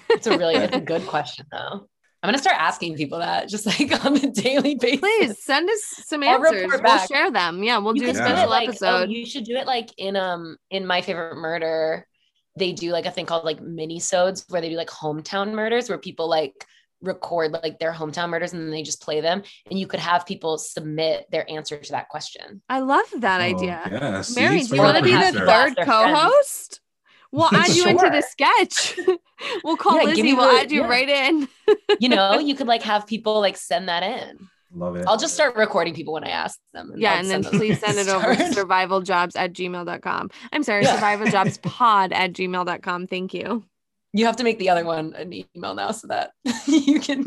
It's a really it's a good question though. I'm gonna start asking people that just like on a daily basis. Please send us some I'll answers. We'll share them. Yeah, we'll you do a could Yeah. do special it like episode. oh, you should do it like in um in my favorite murder they do like a thing called like mini sodes where they do like hometown murders where people like record like their hometown murders and then they just play them and you could have people submit their answer to that question I love that oh, idea. Yeah, see, Mary, it's do you like want to be the third co-host? We'll add you into the sketch. we'll call Yeah, give Lizzie. me We'll the- add you yeah. right in. you know you could like have people like send that in Love it. i'll just start recording people when i ask them yeah, I'll and then please send it over to Start. survivaljobs at gmail.com. I'm sorry, Yeah. survivaljobspod at gmail.com. Thank you. You have to make the other one an email now so that you can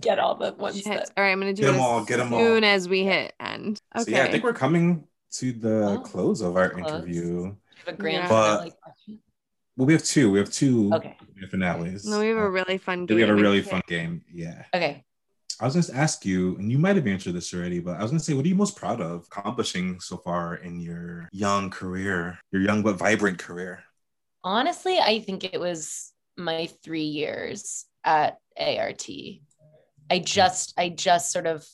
get all the ones that All right, I'm gonna do Get it 'em all, as get 'em all. soon as we hit end. So, Okay. yeah, I think we're coming to the Oh, close of our close. interview. have a grand Yeah. But- Well, we have two. We have two Okay. finales. no, we have a really fun game. we have a I really can't- fun game. Yeah. okay I was going to ask you, and you might have answered this already, but I was going to say, what are you most proud of accomplishing so far in your young career, your young but vibrant career? honestly i think it was my three years at art i just i just sort of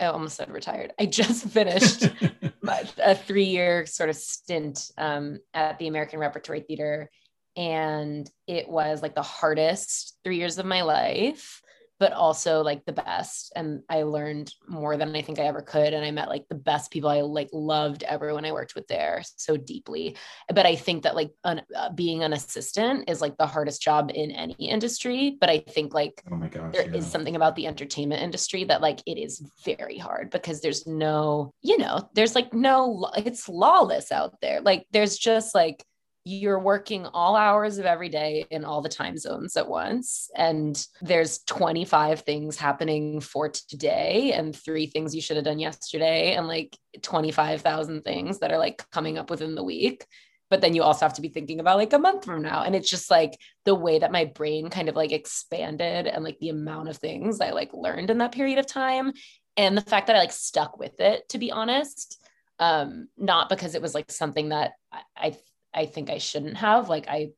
i almost said retired. I just finished my, a three year sort of stint um, at the american repertory theater. And it was like the hardest three years of my life but also like the best and i learned more than i think i ever could and i met like the best people i like loved everyone i worked with there so deeply but i think that like an, uh, being an assistant is like the hardest job in any industry but i think like Oh my gosh. there is yeah. something about the entertainment industry that like it is very hard because there's no you know there's like no it's lawless out there like there's just like you're working all hours of every day in all the time zones at once. And there's 25 things happening for today and three things you should have done yesterday and like 25,000 things that are like coming up within the week. But then you also have to be thinking about like a month from now. And it's just like the way that my brain kind of like expanded and like the amount of things I like learned in that period of time and the fact that I like stuck with it to be honest um not because it was like something that I I, think I shouldn't have like I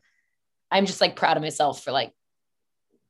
I'm just like proud of myself for like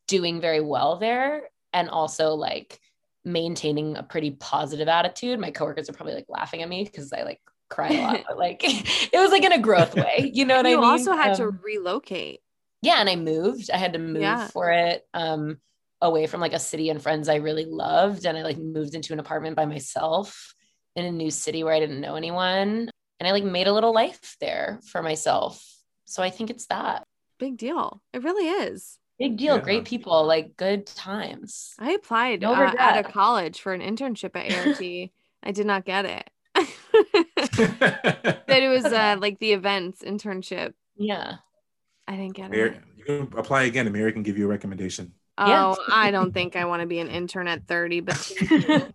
doing very well there and also like maintaining a pretty positive attitude my coworkers are probably like laughing at me because I like cry a lot but like it was like in a growth way you know what you I mean You also had to Um, relocate. yeah and i moved i had to move Yeah. for it um away from like a city and friends i really loved and i like moved into an apartment by myself in a new city where i didn't know anyone and i like made a little life there for myself so i think it's that Big deal. It really is. Big deal. Yeah. Great people. Like good times. I applied No uh, at a college for an internship at ART. I did not get it. that it was uh, like the events internship. Yeah. I didn't get Mary, it. you can apply again and Mary can give you a recommendation. Oh, Yeah. I don't think I want to be an intern at 30, but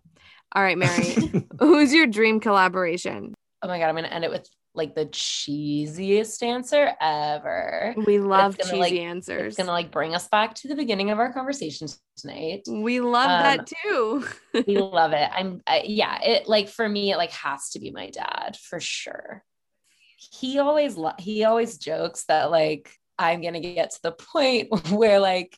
all right, Mary. Who's your dream collaboration? Oh my god, I'm gonna end it with like the cheesiest answer ever. We love gonna, cheesy like- answers. It's gonna like bring us back to the beginning of our conversation tonight. we love Um, that too. we love it. I'm I, yeah, it like for me it like has to be my dad for sure. He always lo- he always jokes that like I'm going to get to the point where like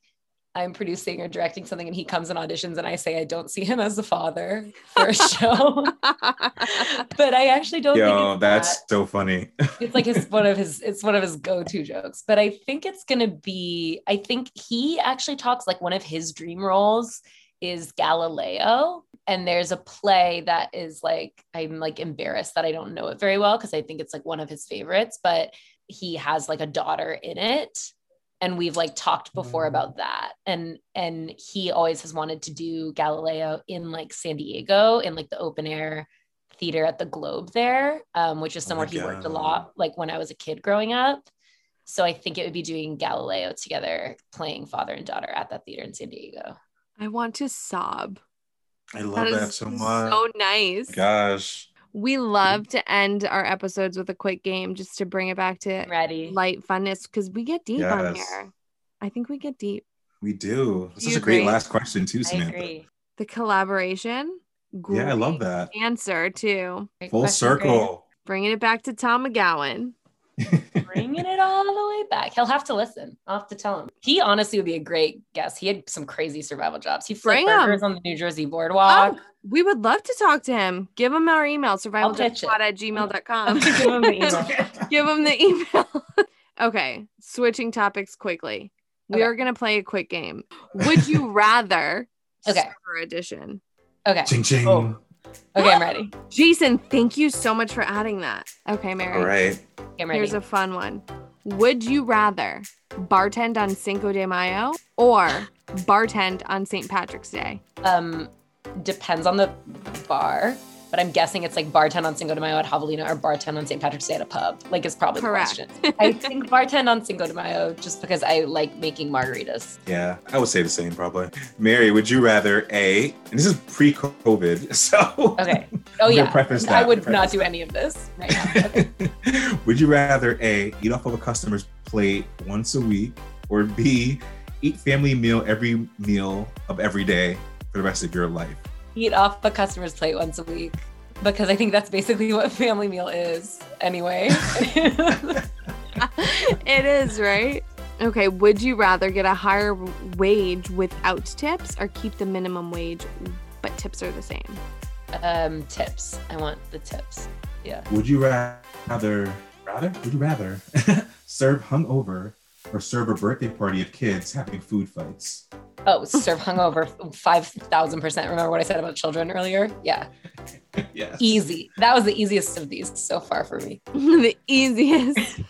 I'm producing or directing something and he comes in auditions and I say I don't see him as the father for a show. but I actually don't think Yo, it's that's that so funny. it's like his one of his it's one of his go-to jokes but i think it's gonna be i think he actually talks like one of his dream roles is galileo and there's a play that is like i'm like embarrassed that i don't know it very well because i think it's like one of his favorites but he has like a daughter in it and we've like talked before about that and and he always has wanted to do galileo in like san diego in like the open air theater at the Globe there, um, which is Oh my somewhere he worked a lot, like when I was a kid growing up. So I think it would be doing Galileo together, playing father and daughter at that theater in San Diego. I want to sob. I love that so much. So nice. Gosh. We love to end our episodes with a quick game just to bring it back to Ready? light funness because we get deep on here. I think we get deep. We do. This Do is a great last question too, I Samantha. agree. The collaboration. Yeah, I love that. Answer too. Great Full question, Grace. circle. Bringing it back to Tom McGowan. Bringing it all the way back. He'll have to listen. I'll have to tell him. He honestly would be a great guest. He had some crazy survival jobs. He flipped Bring him. burgers on the New Jersey boardwalk. Oh, we would love to talk to him. Give him our email, pitch it. survivaljobspod at gmail.com. Give him the email. Give him the email. okay, switching topics quickly. We Okay. are going to play a quick game. Would you rather? Okay. Server edition. Okay. Ching ching. Oh. Okay, I'm ready. Jason, thank you so much for adding that. Okay, Mary. All right. I'm ready. Here's a fun one. Would you rather bartend on Cinco de Mayo or bartend on St. Patrick's Day? um depends on the bar but i'm guessing it's like bartend on cinco de mayo at javelina or bartend on st patrick's day at a pub like it's probably Correct. the question i think bartend on cinco de mayo just because i like making margaritas Yeah, I would say the same probably. Mary, would you rather A, and this is pre-COVID, so okay oh I'm yeah preface i would preface not do any of this right now okay. would you rather A, eat off of a customer's plate once a week, or B, eat family meal every meal of every day for the rest of your life? Eat off a customer's plate once a week because i think that's basically what family meal is anyway it is, right? Okay, would you rather get a higher wage without tips or keep the minimum wage but tips are the same? um tips i want the tips yeah Would you rather rather would you rather serve hungover or serve a birthday party of kids having food fights? oh serve hungover 5000% remember what i said about children earlier yeah yes. easy. That was the easiest of these so far for me. the easiest.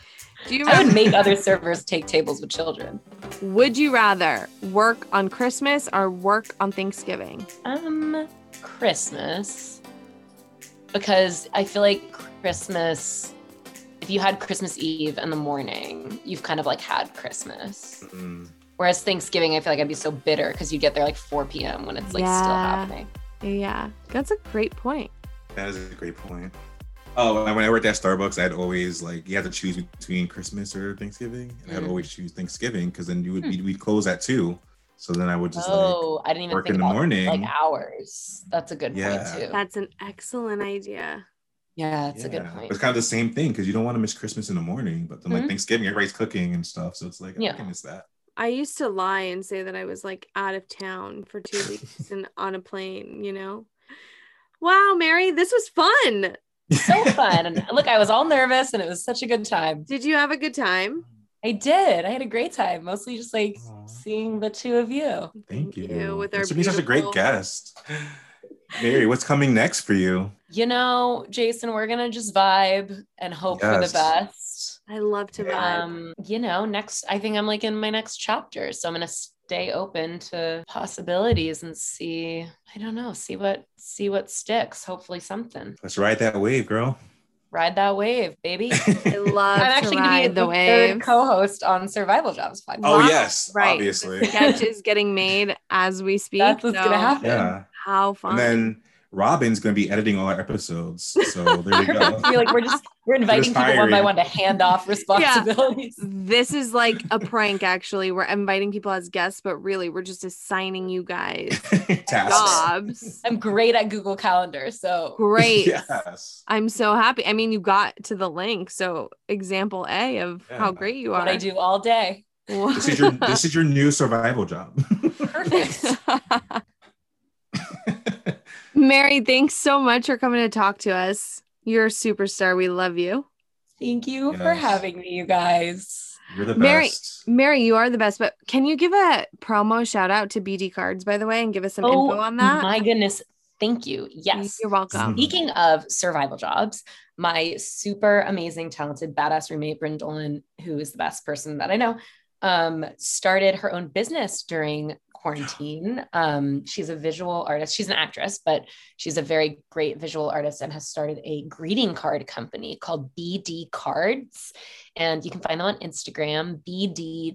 Do you I would make other servers take tables with children. Would you rather work on Christmas or work on Thanksgiving? Um, Christmas, because I feel like Christmas. If you had Christmas Eve in the morning, you've kind of like had Christmas. Mm, Whereas Thanksgiving, I feel like I'd be so bitter because you get there like 4 p.m. when it's like still happening. Yeah, that's a great point. that is a great point. Oh, when I worked at Starbucks, I'd always like you had to choose between Christmas or Thanksgiving, and I'd Mm. always choose Thanksgiving because then you would we'd, we'd close at two, so then I would just like oh, I didn't even work think in the morning. like hours. That's a good Yeah. point too. That's an excellent idea. Yeah, that's a good point. It's kind of the same thing because you don't want to miss Christmas in the morning, but then like Mhm. Thanksgiving, everybody's cooking and stuff, so it's like Yeah. I can miss that. I used to lie and say that I was like out of town for two weeks and on a plane, you know? Wow, Mary, this was fun. so fun. And look, I was all nervous and it was such a good time. Did you have a good time? I did. I had a great time. Mostly just like Aw. seeing the two of you. Thank you. you, with our Thanks for being such a great guest. Mary, what's coming next for you? You know, Jason, we're gonna just vibe and hope for the best. I love to vibe. Um, you know, next, I think I'm like in my next chapter. So I'm going to stay open to possibilities and see, I don't know, see what, see what sticks. Hopefully something. Let's ride that wave, girl. Ride that wave, baby. I love I'm to actually going to be the the wave. third co-host on Survival Jobs podcast. Oh, Wow. yes, Right. obviously. The sketch is getting made as we speak. That's what's gonna happen. Yeah. How fun. And then Robin's going to be editing all our episodes. So there you go. I feel like we're just we're inviting people one by one to hand off responsibilities. this is like a prank, actually. We're inviting people as guests, but really, we're just assigning you guys Tasks. jobs. I'm great at Google Calendar, so Great. Yes. I'm so happy. I mean, you got to the link. So, example A of how great you are. what I do all day. This is your this is your new survival job. Perfect. Mary, thanks so much for coming to talk to us. You're a superstar. We love you. Thank you for having me, you guys. You're the Mary, best. Mary, you are the best. But can you give a promo shout out to BD Cards, by the way, and give us some oh info on that? my goodness. Thank you. Yes. You're welcome. Speaking of survival jobs, my super amazing, talented, badass roommate, Bryn Dolan, who is the best person that I know, um, started her own business during quarantine. Um, she's a visual artist. She's an actress, but she's a very great visual artist and has started a greeting card company called BD Cards. And you can find them on Instagram,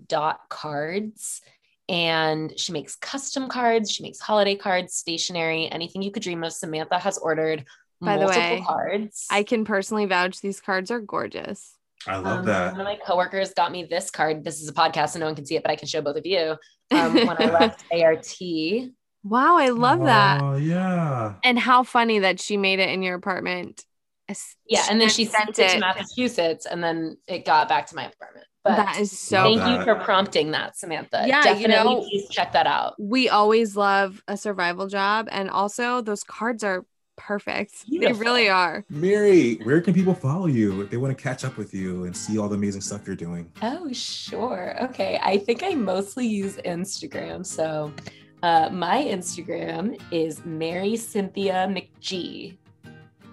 bd.cards. And she makes custom cards, she makes holiday cards, stationery, anything you could dream of. Samantha has ordered By the way, cards. I can personally vouch these cards are gorgeous. I love Um, that. One of my coworkers got me this card. This is a podcast, so no one can see it, but I can show both of you. Um, when I left ART, Wow, I love that. Oh yeah. And how funny that she made it in your apartment. Yeah, and then she sent sent it to Massachusetts, and then it got back to my apartment. But That is so thank Love you for prompting that, Samantha. Yeah, you definitely know- please check that out. we always love a survival job and also those cards are perfect they really are Mary, where can people follow you if they want to catch up with you and see all the amazing stuff you're doing? Oh, sure. Okay. I think I mostly use Instagram. So uh, my Instagram is Mary Cynthia McGee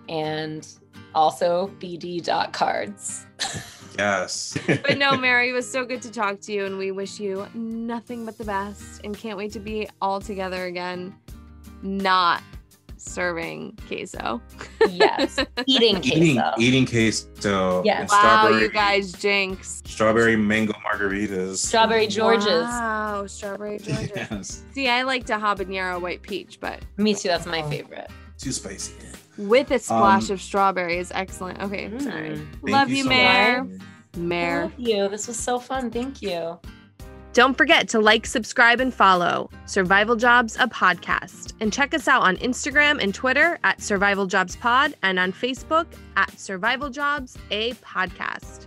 and also bd.cards. Yes. but no mary it was so good to talk to you and we wish you nothing but the best and can't wait to be all together again not serving queso Yes. Eating eating queso. eating queso Yes. wow strawberry you guys jinx strawberry mango margaritas. Strawberry Georges. wow strawberry georges yes. see i like to habanero white peach but Me too. That's my favorite. Too spicy. with a splash Um, of strawberry is excellent okay sorry Mm. Thank love you, so Mayor. much. Mare. Thank you. This was so fun. Thank you. Don't forget to like, subscribe, and follow Survival Jobs, a podcast. And check us out on Instagram and Twitter at Survival Jobs Pod and on Facebook at Survival Jobs, a podcast.